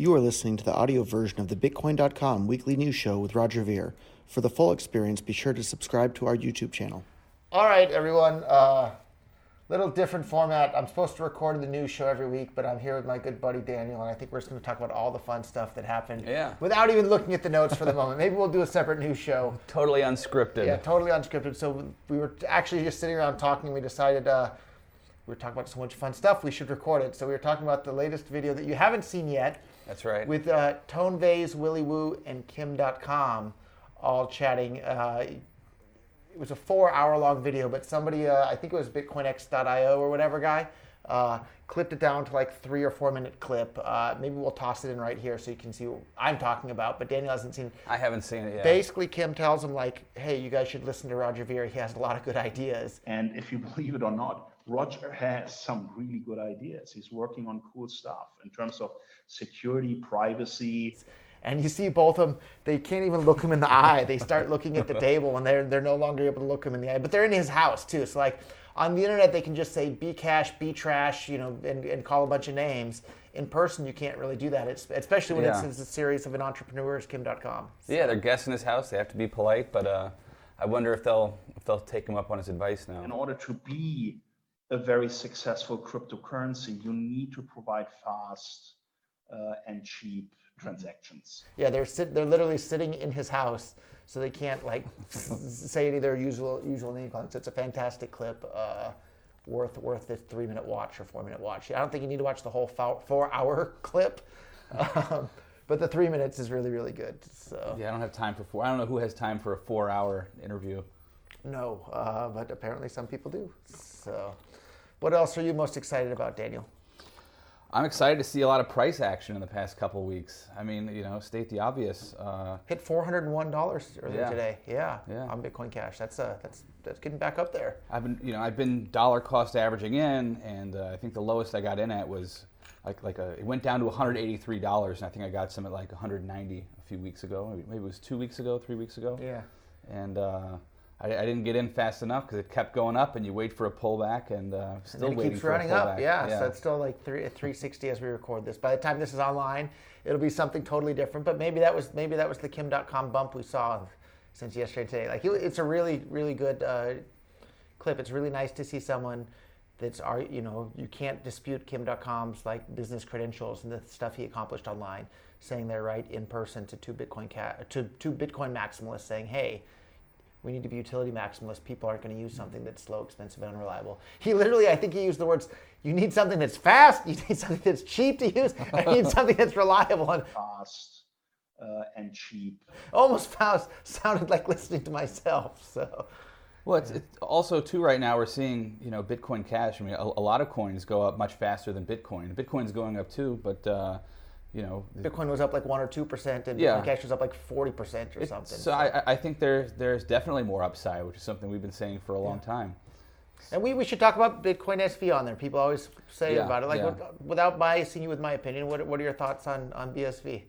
You are listening to the audio version of the Bitcoin.com weekly news show with Roger Ver. For the full experience, be sure to subscribe to our YouTube channel. All right, everyone. Uh, little different format. I'm supposed to record the news show every week, but I'm here with my good buddy Daniel, and I think we're just going to talk about all the fun stuff that happened. Yeah. Without even looking at the notes for the moment. Maybe we'll do a separate news show. Totally unscripted. Yeah, totally unscripted. So we were actually just sitting around talking, and we decided uh, we were talking about so much fun stuff. We should record it. So we were talking about the latest video that you haven't seen yet. That's right. With uh, Tone Vays, Willy Woo, and Kim Dotcom all chatting. Uh, it was a four hour long video, but somebody, uh, I think it was BitcoinX.io or whatever guy, uh, clipped it down to like three or four minute clip. Uh, maybe we'll toss it in right here so you can see what I'm talking about, but Daniel hasn't seen it. I haven't seen it yet. Basically, Kim tells him, like, hey, you guys should listen to Roger Ver. He has a lot of good ideas. And if you believe it or not, Roger has some really good ideas. He's working on cool stuff in terms of security, privacy. And you see both of them, they can't even look him in the eye. They start looking at the table and they're, they're no longer able to look him in the eye. But they're in his house too. So, like, on the internet, they can just say be cash, be trash, you know, and, and call a bunch of names. In person, you can't really do that, it's, especially when Yeah. it's, it's a series of an entrepreneurs, Kim Dotcom. yeah, they're guests in his house. They have to be polite, but uh, I wonder if they'll if they'll take him up on his advice now. In order to be a very successful cryptocurrency, you need to provide fast uh, and cheap transactions. Yeah, they're sit, they're literally sitting in his house, so they can't like say any of their usual usual name calls. It's a fantastic clip, uh, worth worth this three minute watch or four minute watch. I don't think you need to watch the whole four, four hour clip, um, but the three minutes is really really good. So Yeah, I don't have time for four. I don't know who has time for a four-hour interview. no, uh, but apparently some people do. So, what else are you most excited about, Daniel? I'm excited to see a lot of price action in the past couple weeks. I mean, you know, state the obvious. Uh, Hit four hundred and one dollars earlier Yeah. today. Yeah, Yeah. on Bitcoin Cash. That's uh, that's that's getting back up there. I've been, you know, I've been dollar cost averaging in, and uh, I think the lowest I got in at was like like a. It went down to 183 dollars, and I think I got some at like 190 a few weeks ago. Maybe, maybe it was two weeks ago, three weeks ago. Yeah. And uh, I, I didn't get in fast enough because it kept going up, and you wait for a pullback, and uh, still it waiting keeps for running a up. pullback. Yeah, so it's still like three, 360 as we record this. By the time this is online, it'll be something totally different. But maybe that was maybe that was the Kim Dotcom bump we saw since yesterday and today. Like it- it's a really really good uh, clip. It's really nice to see someone that's ar- you know you can't dispute Kim Dotcom's like business credentials and the stuff he accomplished online, saying they're right in person to two Bitcoin ca- to two Bitcoin maximalists saying, hey we need to be utility maximalists. People aren't going to use something that's slow, expensive, and unreliable. He literally, I think he used the words, you need something that's fast, you need something that's cheap to use, and you need something that's reliable. And Fast uh, and cheap. almost found, sounded like listening to myself. So, Well, it's, it's also too right now we're seeing you know Bitcoin Cash. I mean, a, a lot of coins go up much faster than Bitcoin. Bitcoin's going up too, but uh, you know, Bitcoin was up like 1 or 2%, and Yeah. Bitcoin Cash was up like 40% or It- something. So I, I think there's there's definitely more upside, which is something we've been saying for a long time. and we, we should talk about Bitcoin SV on there. People always say Yeah, about it. Like, yeah. what- without biasing you with my opinion, what, what are your thoughts on, on BSV?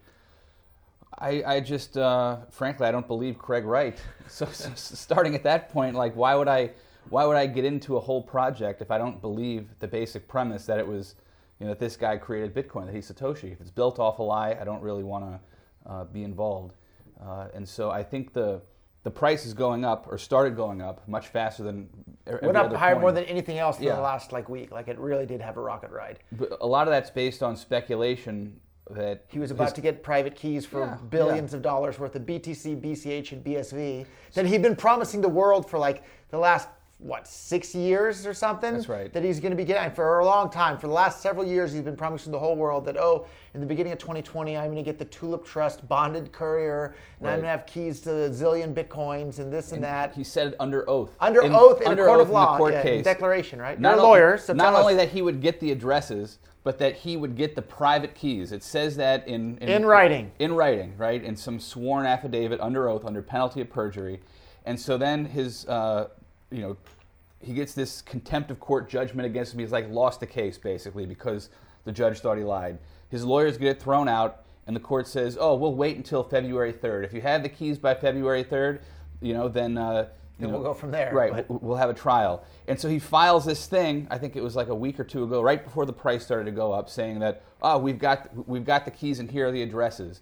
I, I just uh, frankly I don't believe Craig Wright. So, so starting at that point, like why would I why would I get into a whole project if I don't believe the basic premise that it was you know that this guy created Bitcoin that he's Satoshi? If it's built off a lie, I don't really want to uh, be involved. Uh, and so I think the the price is going up or started going up much faster than every Went up higher coin. more than anything else in Yeah. the last like week. Like, it really did have a rocket ride. But a lot of that's based on speculation that He was about his- to get private keys for Yeah, billions of dollars worth of BTC, BCH, and BSV that he'd been promising the world for like the last what six years or something. That's right. That he's going to be getting for a long time. For the last several years, he's been promising the whole world that oh, in the beginning of 2020, I'm going to get the Tulip Trust bonded courier, and I'm Right. going to have keys to a zillion bitcoins and this and, that. He said it under oath. under oath in under a court oath of in law, court yeah, case. declaration, right? Not You're a lawyer, so not only us. that he would get the addresses, but that he would get the private keys. It says that in In writing. In writing, right? In some sworn affidavit under oath, under penalty of perjury. And so then his, uh, you know, he gets this contempt of court judgment against him. He's like lost the case basically because the judge thought he lied. His lawyers get it thrown out, and the court says, "Oh, we'll wait until February 3rd. If you have the keys by February 3rd, you know, then." Uh, then we'll go from there. Right, but- we'll have a trial. And so he files this thing. I think it was like a week or two ago, right before the price started to go up, saying that oh, we've got we've got the keys and here are the addresses.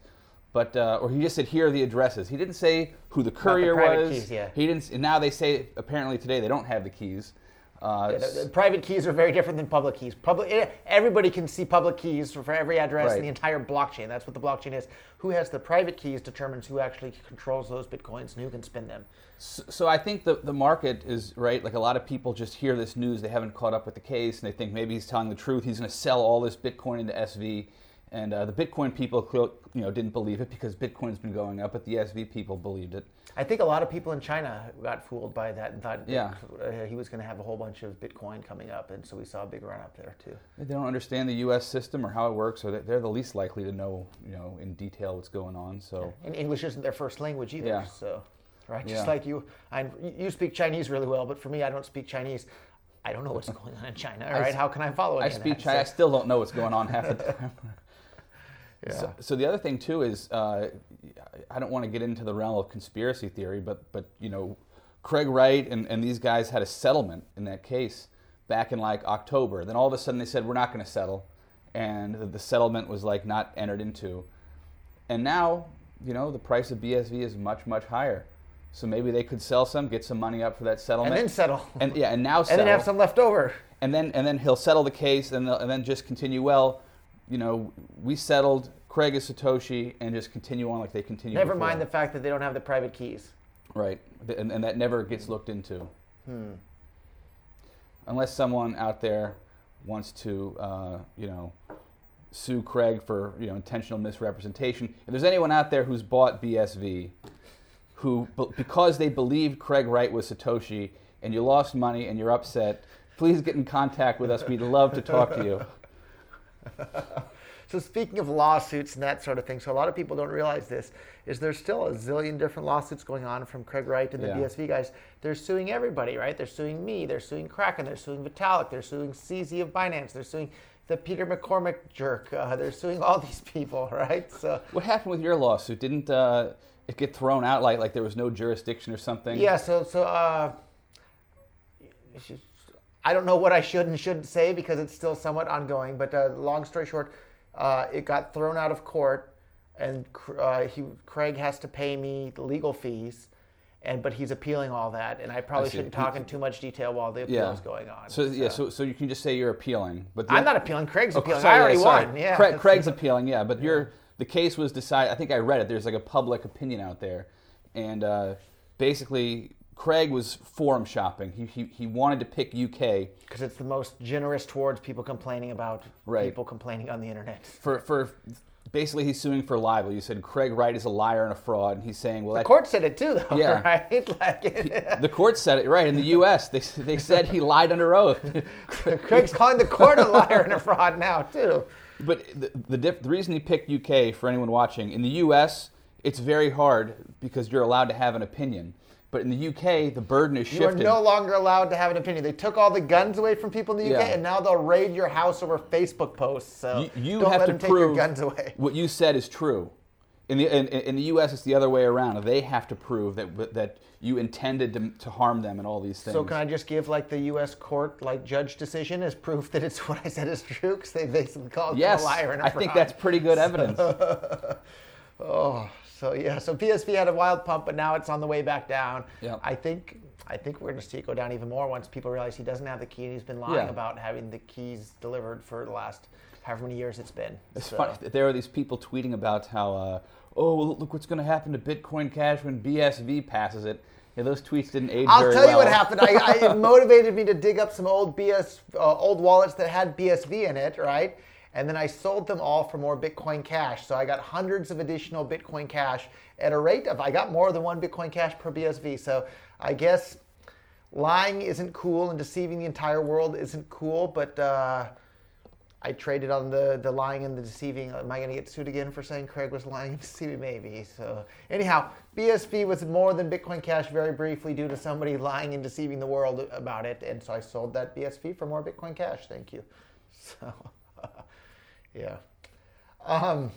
But uh, or he just said here are the addresses. He didn't say who the courier private was. keys, yeah. He didn't. And now they say apparently today they don't have the keys. Uh, The- the private keys are very different than public keys. Public, eh, everybody can see public keys for, for every address Right. in the entire blockchain. That's what the blockchain is. Who has the private keys determines who actually controls those bitcoins and who can spend them. So, so I think the, the market is right. Like a lot of people just hear this news, they haven't caught up with the case, and they think maybe he's telling the truth. He's going to sell all this Bitcoin into SV, and uh, the Bitcoin people, you know, didn't believe it because Bitcoin's been going up, but the SV people believed it. I think a lot of people in China got fooled by that and thought Yeah. uh, he was going to have a whole bunch of Bitcoin coming up, and so we saw a big run up there too. They don't understand the U.S. system or how it works, or they- they're the least likely to know, you know, in detail what's going on. So And English isn't their first language either. Yeah. So, right, Yeah. just like you, I, you speak Chinese really well, but for me, I don't speak Chinese. I don't know what's going on in China. All right, how can I follow? It? I speak? Chinese. I still don't know what's going on half the time. Yeah. So, so the other thing too is, uh, I don't want to get into the realm of conspiracy theory, but but you know, Craig Wright and, and these guys had a settlement in that case back in like October. Then all of a sudden they said we're not going to settle, and the, the settlement was like not entered into. And now, you know, the price of BSV is much much higher. So maybe they could sell some, get some money up for that settlement, and then settle, and yeah, and now settle. and then have some left over. and then and then he'll settle the case, and, and then just continue. Well, you know, we settled. Craig is Satoshi, and just continue on like they continue. Never before. mind the fact that they don't have the private keys. right, and, and that never gets looked into, Hmm. unless someone out there wants to, uh, you know, sue Craig for you know intentional misrepresentation. If there's anyone out there who's bought BSV, who because they believed Craig Wright was Satoshi, and you lost money and you're upset, please get in contact with us. We'd love to talk to you. So speaking of lawsuits and that sort of thing, so a lot of people don't realize this is there's still a zillion different lawsuits going on from Craig Wright and the Yeah. BSV guys. They're suing everybody, right? They're suing me, they're suing Kraken, they're suing Vitalik, they're suing CZ of Binance, they're suing the Peter McCormack jerk, uh, they're suing all these people, right? So What happened with your lawsuit? Didn't uh, it get thrown out like like there was no jurisdiction or something? Yeah, so so uh, I don't know what I should and shouldn't say because it's still somewhat ongoing. But uh, long story short, uh, it got thrown out of court, and uh, he Craig has to pay me the legal fees, and but he's appealing all that, and I probably see. shouldn't talk in too much detail while the appeal Yeah. is going on. So yeah, so so you can just say you're appealing, but the- I'm not appealing. Craig's Oh, appealing. sorry, I already yeah, sorry. won. Yeah, Craig, Craig's appealing, yeah, but you're the case was decided. I think I read it. There's like a public opinion out there, and uh, basically Craig was forum shopping. He, he he wanted to pick UK because it's the most generous towards people complaining about Right. people complaining on the internet. for for basically he's suing for libel. You said Craig Wright is a liar and a fraud, and he's saying, well, The that, court said it too, though, Yeah. right? Like, the court said it right in the U.S. They they said he lied under oath. Craig's calling the court a liar and a fraud now too. But the the, diff, the reason he picked UK for anyone watching in the U.S. it's very hard because you're allowed to have an opinion. But in the UK, the burden is shifted. You are no longer allowed to have an opinion. They took all the guns away from people in the UK, Yeah. and now they'll raid your house over Facebook posts. So you, you don't have let to them take your prove guns away. what you said is true. In the in, in the U.S., it's the other way around. They have to prove that that you intended to, to harm them and all these things. So can I just give like the U.S. court like judge decision as proof that it's what I said is true? Because they basically called me a liar and a I think that's pretty good evidence. Oh, so yeah, so BSV had a wild pump, but now it's on the way back down. Yep. I think I think we're going to see it go down even more once people realize he doesn't have the key and he's been lying Yeah. about having the keys delivered for the last however many years it's been. It's So- funny. There are these people tweeting about how, uh, oh, look what's going to happen to Bitcoin Cash when BSV passes it. Yeah, those tweets didn't age I'll tell you what happened. I, I, it motivated me to dig up some old BS, uh, old wallets that had BSV in it, right? And then I sold them all for more Bitcoin Cash. So I got hundreds of additional Bitcoin Cash at a rate of I got more than one Bitcoin Cash per BSV. So I guess lying isn't cool and deceiving the entire world isn't cool, but. Uh, I traded on the, the lying and the deceiving. Am I going to get sued again for saying Craig was lying and deceiving? Maybe. So, anyhow, BSV was more than Bitcoin Cash very briefly due to somebody lying and deceiving the world about it. And so I sold that BSV for more Bitcoin Cash. Thank you. So, yeah. Um,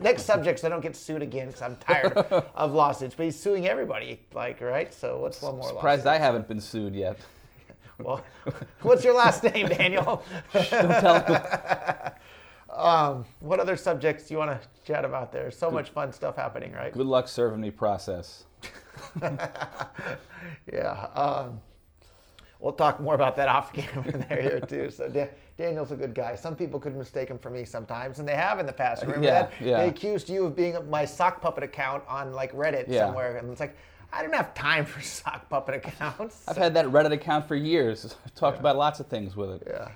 Next subject, so I don't get sued again because I'm tired of lawsuits. But he's suing everybody, like, right? So what's one more Surprised lawsuit? I haven't been sued yet. Well, what's your last name, Daniel? Don't tell them. Um, what other subjects do you want to chat about? There's so much fun stuff happening, right? Good luck serving me process. Yeah. Um, we'll talk more about that off camera there here too. So Da- Daniel's a good guy. Some people could mistake him for me sometimes, and they have in the past. Uh, Remember Yeah, that? yeah. They accused you of being my sock puppet account on like Reddit Yeah. somewhere, and it's like I don't have time for sock puppet accounts. I've had that Reddit account for years. I've talked about lots of things with it. Yeah.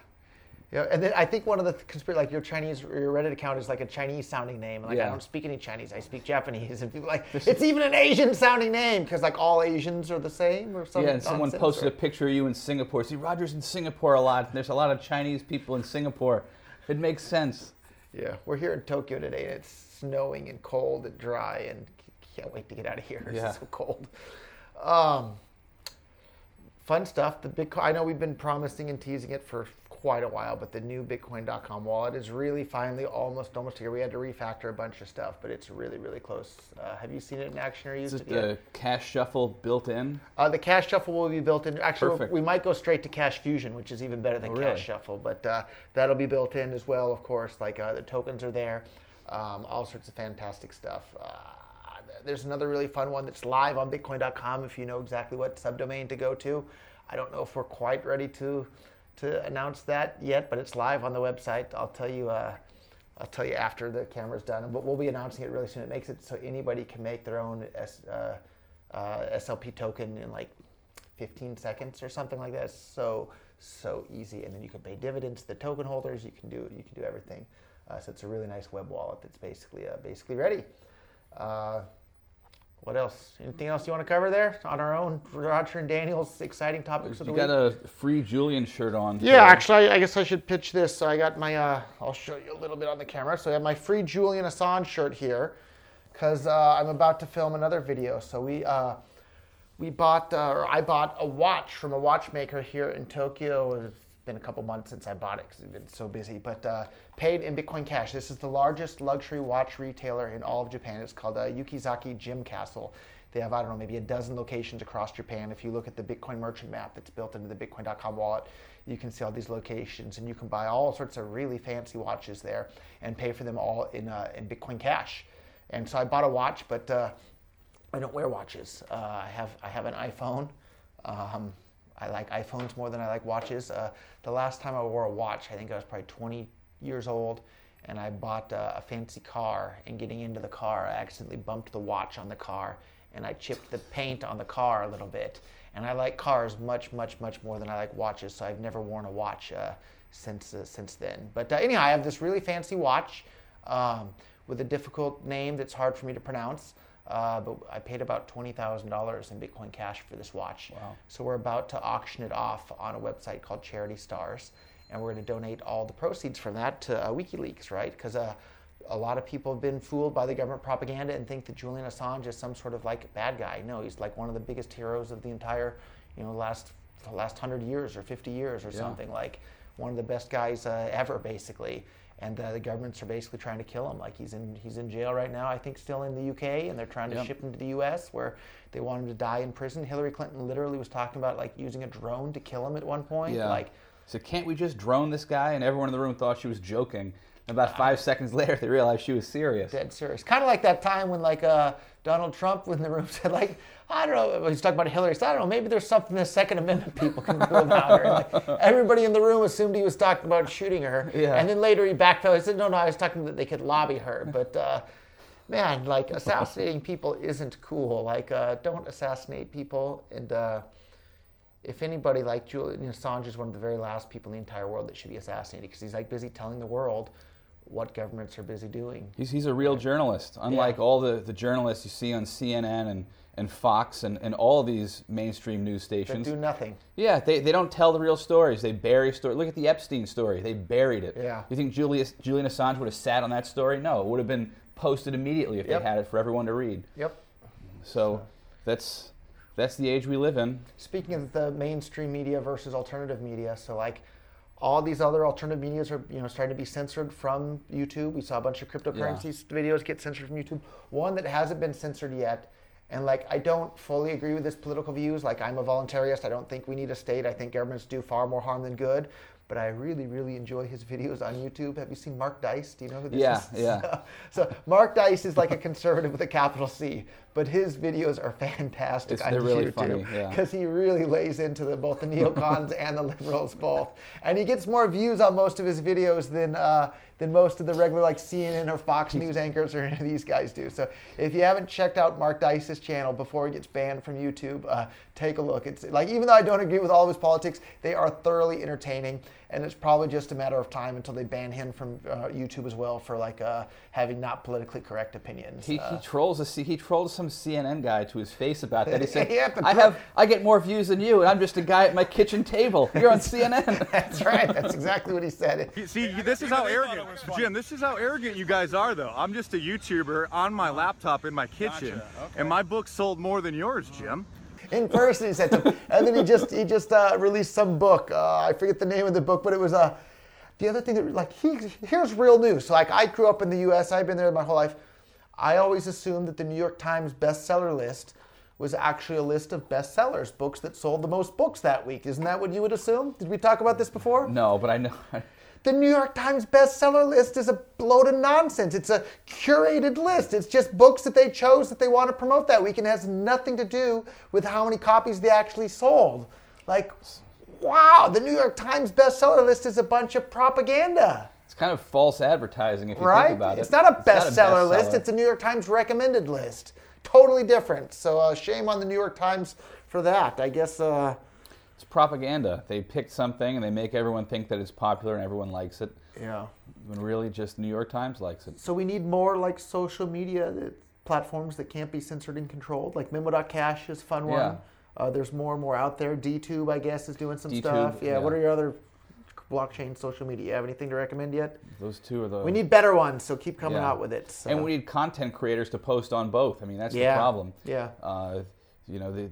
Yeah, and then I think one of the conspiracy, like your Chinese, your Reddit account is like a Chinese sounding name. Like I don't speak any Chinese, I speak Japanese, and people are like it's even an Asian sounding name because like all Asians are the same or something. Yeah, and someone posted a picture of you in Singapore. See, Roger's in Singapore a lot. There's a lot of Chinese people in Singapore. It makes sense. Yeah, we're here in Tokyo today, and it's snowing and cold and dry, and can't wait to get out of here. Yeah. It's so cold. Um, fun stuff. The Bitcoin. I know we've been promising and teasing it for quite a while, but the new Bitcoin.com wallet is really finally almost almost here. We had to refactor a bunch of stuff, but it's really really close. Uh, have you seen it in action or Is it it yet? the cash shuffle built in? Uh, the Cash Shuffle will be built in. Actually, Perfect. we might go straight to Cash Fusion, which is even better than Oh, really? Cash Shuffle, but uh, that'll be built in as well, of course. Like uh, the tokens are there, um, all sorts of fantastic stuff. Uh, there's another really fun one that's live on Bitcoin.com if you know exactly what subdomain to go to. I don't know if we're quite ready to to announce that yet, but it's live on the website. I'll tell you. Uh, I'll tell you after the camera's done, but we'll be announcing it really soon. It makes it so anybody can make their own S, uh, uh, SLP token in like 15 seconds or something like that. So so easy, and then you can pay dividends to the token holders. You can do you can do everything. Uh, so it's a really nice web wallet that's basically uh, basically ready. What else? Anything else you want to cover there on our own Roger and Daniel's exciting topics of the You week? got a free Julian shirt on. Yeah, today. actually, I, I guess I should pitch this. So I got my, uh, I'll show you a little bit on the camera. So I have my free Julian Assange shirt here because uh, I'm about to film another video. So we, uh, we bought, uh, or I bought a watch from a watchmaker here in Tokyo. It's been a couple months since I bought it because I've been so busy, but uh, paid in Bitcoin Cash. This is the largest luxury watch retailer in all of Japan. It's called uh, Yukizaki Gem Castle. They have, I don't know, maybe a dozen locations across Japan. If you look at the Bitcoin merchant map that's built into the Bitcoin.com wallet, you can see all these locations and you can buy all sorts of really fancy watches there and pay for them all in, uh, in Bitcoin Cash. And so I bought a watch, but uh, I don't wear watches. Uh, I have I have an iPhone. Um, I like iPhones more than I like watches. Uh, the last time I wore a watch, I think I was probably 20 years old, and I bought uh, a fancy car. And getting into the car, I accidentally bumped the watch on the car, and I chipped the paint on the car a little bit. And I like cars much, much, much more than I like watches, so I've never worn a watch uh, since uh, since then. But uh, anyhow, I have this really fancy watch um, with a difficult name that's hard for me to pronounce. Uh, but I paid about twenty thousand dollars in Bitcoin Cash for this watch. Wow. So we're about to auction it off on a website called Charity Stars, and we're going to donate all the proceeds from that to uh, WikiLeaks, right? Because uh, a lot of people have been fooled by the government propaganda and think that Julian Assange is some sort of like bad guy. No, he's like one of the biggest heroes of the entire, you know, last the last hundred years or fifty years or Yeah. something. Like one of the best guys uh, ever, basically. And uh, the governments are basically trying to kill him. Like he's in he's in jail right now. I think still in the UK, and they're trying to Yep. ship him to the US, where they want him to die in prison. Hillary Clinton literally was talking about like using a drone to kill him at one point. Yeah. Like So can't we just drone this guy? And everyone in the room thought she was joking. About five seconds later, they realized she was serious. dead serious. Kind of like that time when like uh, Donald Trump in the room said like, I don't know, he's talking about Hillary. He said, I don't know, maybe there's something the Second Amendment people can do about her. Like, everybody in the room assumed he was talking about shooting her. Yeah. And then later he backpedaled. He said, no, no, I was talking that they could lobby her. But uh, man, like assassinating people isn't cool. Like, uh, don't assassinate people. And uh, if anybody like Julian Assange is one of the very last people in the entire world that should be assassinated because he's like busy telling the world what governments are busy doing. He's, he's a real journalist, unlike Yeah. all the, the journalists you see on CNN and, and Fox and, and all these mainstream news That stations. do nothing. Yeah, they, they don't tell the real stories. They bury stories. Look at the Epstein story. They buried it. Yeah. You think Julius, Julian Assange would have sat on that story? No, it would have been posted immediately if Yep. they had it for everyone to read. Yep. So that's that's the age we live in. Speaking of the mainstream media versus alternative media, so like all these other alternative medias are you know starting to be censored from YouTube. We saw a bunch of cryptocurrencies videos get censored from YouTube. One that hasn't been censored yet, and like I don't fully agree with his political views. Like I'm a voluntarist. I don't think we need a state. I think governments do far more harm than good. But I really, really enjoy his videos on YouTube. Have you seen Mark Dice? Do you know who this Yeah, is? yeah. So Mark Dice is like a conservative with a capital C, but his videos are fantastic It's- on they're really YouTube funny, yeah. because he really lays into the, both the neocons and the liberals both, and he gets more views on most of his videos than uh, than most of the regular like CNN or Fox News anchors or any of these guys do. So if you haven't checked out Mark Dice's channel before he gets banned from YouTube, uh, take a look. It's like even though I don't agree with all of his politics, they are thoroughly entertaining, and it's probably just a matter of time until they ban him from uh, YouTube as well for like uh, having not politically correct opinions. He, Uh, he trolls a he trolled some CNN guy to his face about that. He said, Yeah, "I have I get more views than you, and I'm just a guy at my kitchen table. You're on CNN." that's right. That's exactly what he said. You See, this is how arrogant, Jim. This is how arrogant you guys are, though. I'm just a YouTuber on my laptop in my kitchen, and my book sold more than yours, Jim. in person. He said, to, and then he just he just uh, released some book. Uh, I forget the name of the book, but it was uh, the other thing that like he here's real news. So like I grew up in the U.S. I've been there my whole life. I always assumed that the New York Times bestseller list was actually a list of bestsellers, books that sold the most books that week. Isn't that what you would assume? Did we talk about this before? no, but I know. The New York Times bestseller list is a load of nonsense. It's a curated list. It's just books that they chose that they want to promote that week and has nothing to do with how many copies they actually sold. Like, wow, the New York Times bestseller list is a bunch of propaganda. It's kind of false advertising if you Right? think about it. It's not a bestseller list, it's a New York Times recommended list. Totally different. So, uh, shame on the New York Times for that. I guess. Uh, It's propaganda. They pick something and they make everyone think that it's popular and everyone likes it. yeah. When really just New York Times likes it. So we need more like social media that, platforms that can't be censored and controlled. Like Memo.cash is a fun one. Yeah. Uh, there's more and more out there. DTube, I guess, is doing some DTube, stuff. Yeah, What are your other blockchain social media? You have anything to recommend yet? Those two are the. We need better ones, so keep coming Yeah. out with it. So. And we need content creators to post on both. I mean, that's Yeah. the problem. Yeah. Uh, you know, the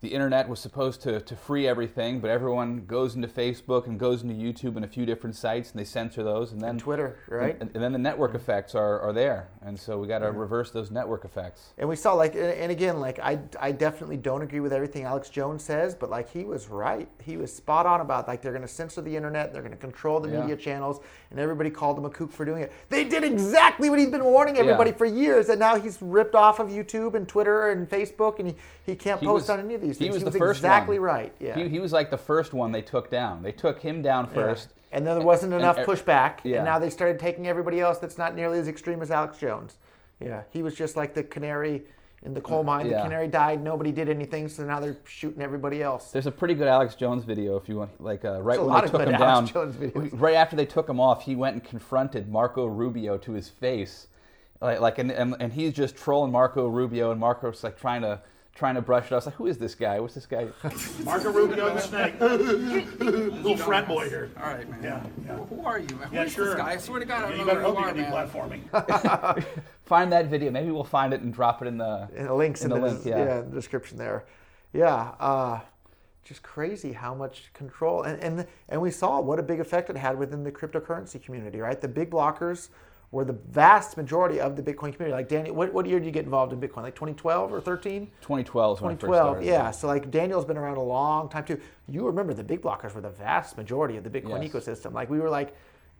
the internet was supposed to, to free everything, but everyone goes into Facebook and goes into YouTube and a few different sites, and they censor those, and then Twitter, right? and, and then the network mm-hmm. effects are, are there, and so we got to reverse those network effects. And we saw like, and and again, like I, I definitely don't agree with everything Alex Jones says, but like he was right. He was spot on about like they're going to censor the internet, they're going to control the Yeah. media channels, and everybody called him a kook for doing it. They did exactly what he's been warning everybody Yeah. for years, and now he's ripped off of YouTube and Twitter and Facebook, and he, he can't He post was- on any of these he things. was the first exactly one. right. Yeah. He, he was like the first one they took down. They took him down Yeah. first. And then there wasn't and- enough and- pushback, yeah. and now they started taking everybody else that's not nearly as extreme as Alex Jones. Yeah, he was just like the canary in the coal mine. The canary died, nobody did anything, so now they're shooting everybody else. There's a pretty good Alex Jones video if you want, like uh, right There's when they took him Alex down. Right after they took him off, he went and confronted Marco Rubio to his face, like, like and, and and he's just trolling Marco Rubio, and Marco's like trying to trying to brush it off. It's like, who is this guy? What's this guy? Marco Rubio the snake. Little frat boy here. All right, man. Yeah, yeah. Who are you, man? Yeah, Who's sure. this guy? I swear to God, I You don't know better who hope you you are, can man. deplatforming. find that video. Maybe we'll find it and drop it in the And the links in, in the, the link. Yeah. in the description there. Yeah, uh, just crazy how much control and, and and we saw what a big effect it had within the cryptocurrency community, right? The big blockers were the vast majority of the Bitcoin community. Like Daniel, what, what year did you get involved in Bitcoin? Like 2012 or 13? 2012 is when I first 2012, started. yeah. So like Daniel's been around a long time too. You remember the big blockers were the vast majority of the Bitcoin Yes. ecosystem. Like we were like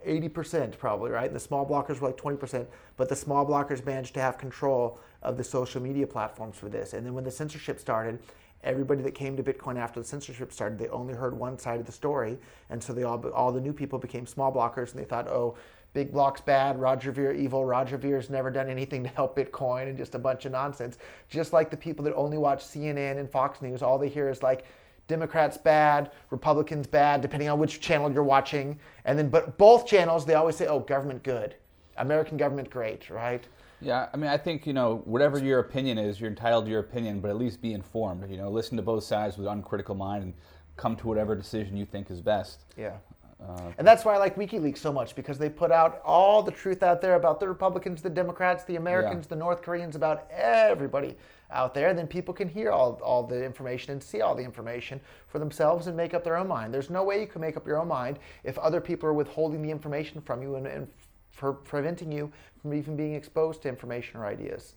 80% probably, right? And the small blockers were like 20%, but the small blockers managed to have control of the social media platforms for this. And then when the censorship started, everybody that came to Bitcoin after the censorship started, they only heard one side of the story, and so they all all the new people became small blockers, and they thought, oh. Big block's bad. Roger Ver evil. Roger Ver's never done anything to help Bitcoin, and just a bunch of nonsense. Just like the people that only watch CNN and Fox News, all they hear is like, Democrats bad, Republicans bad, depending on which channel you're watching. And then, but both channels, they always say, oh, government good, American government great, right? Yeah, I mean, I think you know whatever your opinion is, you're entitled to your opinion, but at least be informed. You know, listen to both sides with an uncritical mind and come to whatever decision you think is best. Yeah. Uh, And that's why I like WikiLeaks so much because they put out all the truth out there about the Republicans, the Democrats, the Americans, the North Koreans, about everybody out there. Then people can hear all, all the information and see all the information for themselves and make up their own mind. There's no way you can make up your own mind if other people are withholding the information from you and, and for preventing you from even being exposed to information or ideas.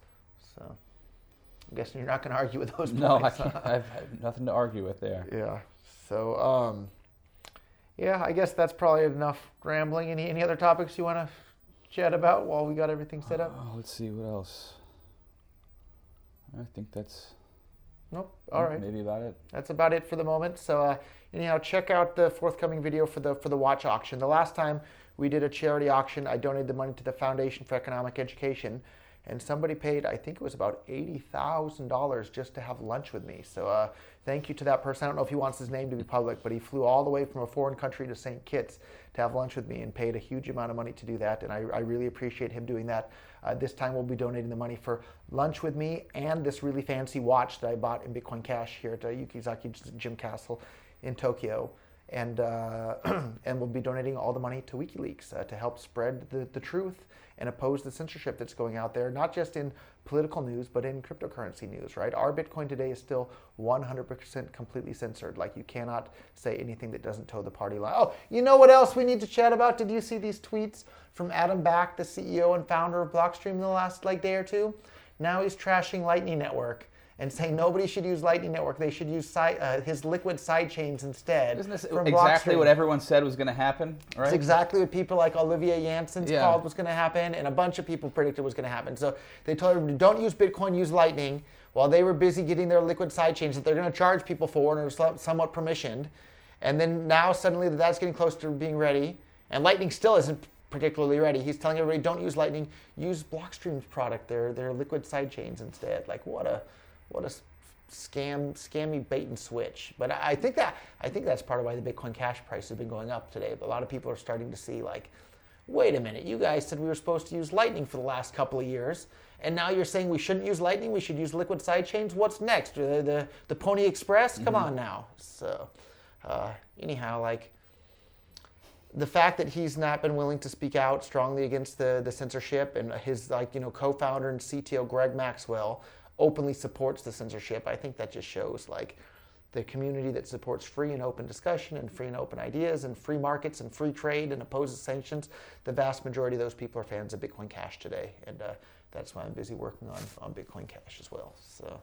So I'm guessing you're not going to argue with those no, I points. can't. I've nothing to argue with there. Yeah. So, um, yeah, I guess that's probably enough rambling. Any any other topics you want to chat about while we got everything set up? Oh, let's see what else. I think that's Nope. All right. maybe about it. That's about it for the moment. So, uh, anyhow, check out the forthcoming video for the for the watch auction. The last time we did a charity auction, I donated the money to the Foundation for Economic Education, and somebody paid, I think it was about eighty thousand dollars just to have lunch with me. So, uh, thank you to that person. I don't know if he wants his name to be public, but he flew all the way from a foreign country to St. Kitts to have lunch with me and paid a huge amount of money to do that. And I, I really appreciate him doing that. Uh, this time we'll be donating the money for lunch with me and this really fancy watch that I bought in Bitcoin Cash here at uh, Yukizaki Gem Castle in Tokyo. And, uh, and we'll be donating all the money to WikiLeaks uh, to help spread the, the truth and oppose the censorship that's going out there, not just in political news, but in cryptocurrency news, right? Our Bitcoin today is still 100% completely censored. Like, you cannot say anything that doesn't toe the party line. Oh, you know what else we need to chat about? Did you see these tweets from Adam Back, the CEO and founder of Blockstream, in the last like day or two? Now he's trashing Lightning Network and saying nobody should use Lightning Network. They should use side, uh, his liquid sidechains instead. Isn't this exactly what everyone said was going to happen? Right? It's exactly what people like Olivier Janssens Yeah. called was going to happen, and a bunch of people predicted was going to happen. So they told everybody, don't use Bitcoin, use Lightning, while they were busy getting their liquid sidechains that they're going to charge people for and are somewhat permissioned. And then now suddenly that that's getting close to being ready, and Lightning still isn't particularly ready. He's telling everybody, don't use Lightning, use Blockstream's product, their their liquid sidechains instead. Like what a what a scam scammy bait and switch. But I I think that I think that's part of why the Bitcoin Cash price has been going up today. But a lot of people are starting to see like, wait a minute, you guys said we were supposed to use Lightning for the last couple of years, and now you're saying we shouldn't use Lightning, we should use liquid sidechains. What's next? The the, the Pony Express? Come on now. So uh, anyhow, like the fact that he's not been willing to speak out strongly against the, the censorship and his like you know co-founder and CTO Greg Maxwell openly supports the censorship, I think that just shows like the community that supports free and open discussion and free and open ideas and free markets and free trade and opposes sanctions. The vast majority of those people are fans of Bitcoin Cash today, and uh, that's why I'm busy working on on Bitcoin Cash as well. So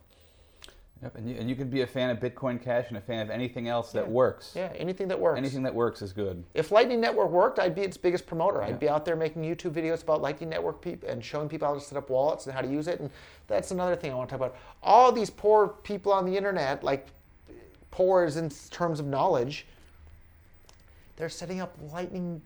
Yep, and, you, and you can be a fan of Bitcoin Cash and a fan of anything else that Yeah. works. yeah, anything that works. Anything that works is good. If Lightning Network worked, I'd be its biggest promoter. I'd be out there making YouTube videos about Lightning Network peop- and showing people how to set up wallets and how to use it. And that's another thing I want to talk about. All these poor people on the internet, like poor is in terms of knowledge, they're setting up Lightning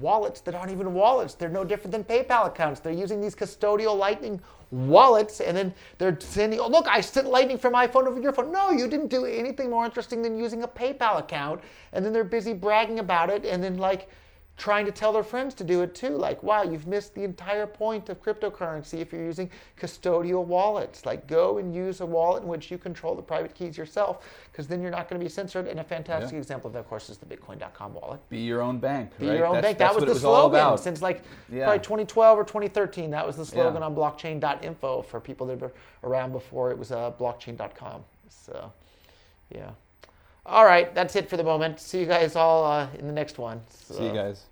wallets that aren't even wallets. They're no different than PayPal accounts. They're using these custodial Lightning wallets, and then they're sending, oh, look, I sent Lightning from my phone over your phone. No, you didn't do anything more interesting than using a PayPal account. And then they're busy bragging about it, and then, like, trying to tell their friends to do it too. Like, wow, you've missed the entire point of cryptocurrency if you're using custodial wallets. Like, go and use a wallet in which you control the private keys yourself, because then you're not going to be censored. And a fantastic Yeah. example of that, of course, is the Bitcoin.com wallet. Be your own bank. Be right? your own That's- bank. That was the was slogan since like Yeah. probably 2012 or 2013. That was the slogan Yeah. on blockchain.info for people that were around before it was uh, blockchain.com. So, yeah. All right, that's it for the moment. See you guys all uh, in the next one. See you guys.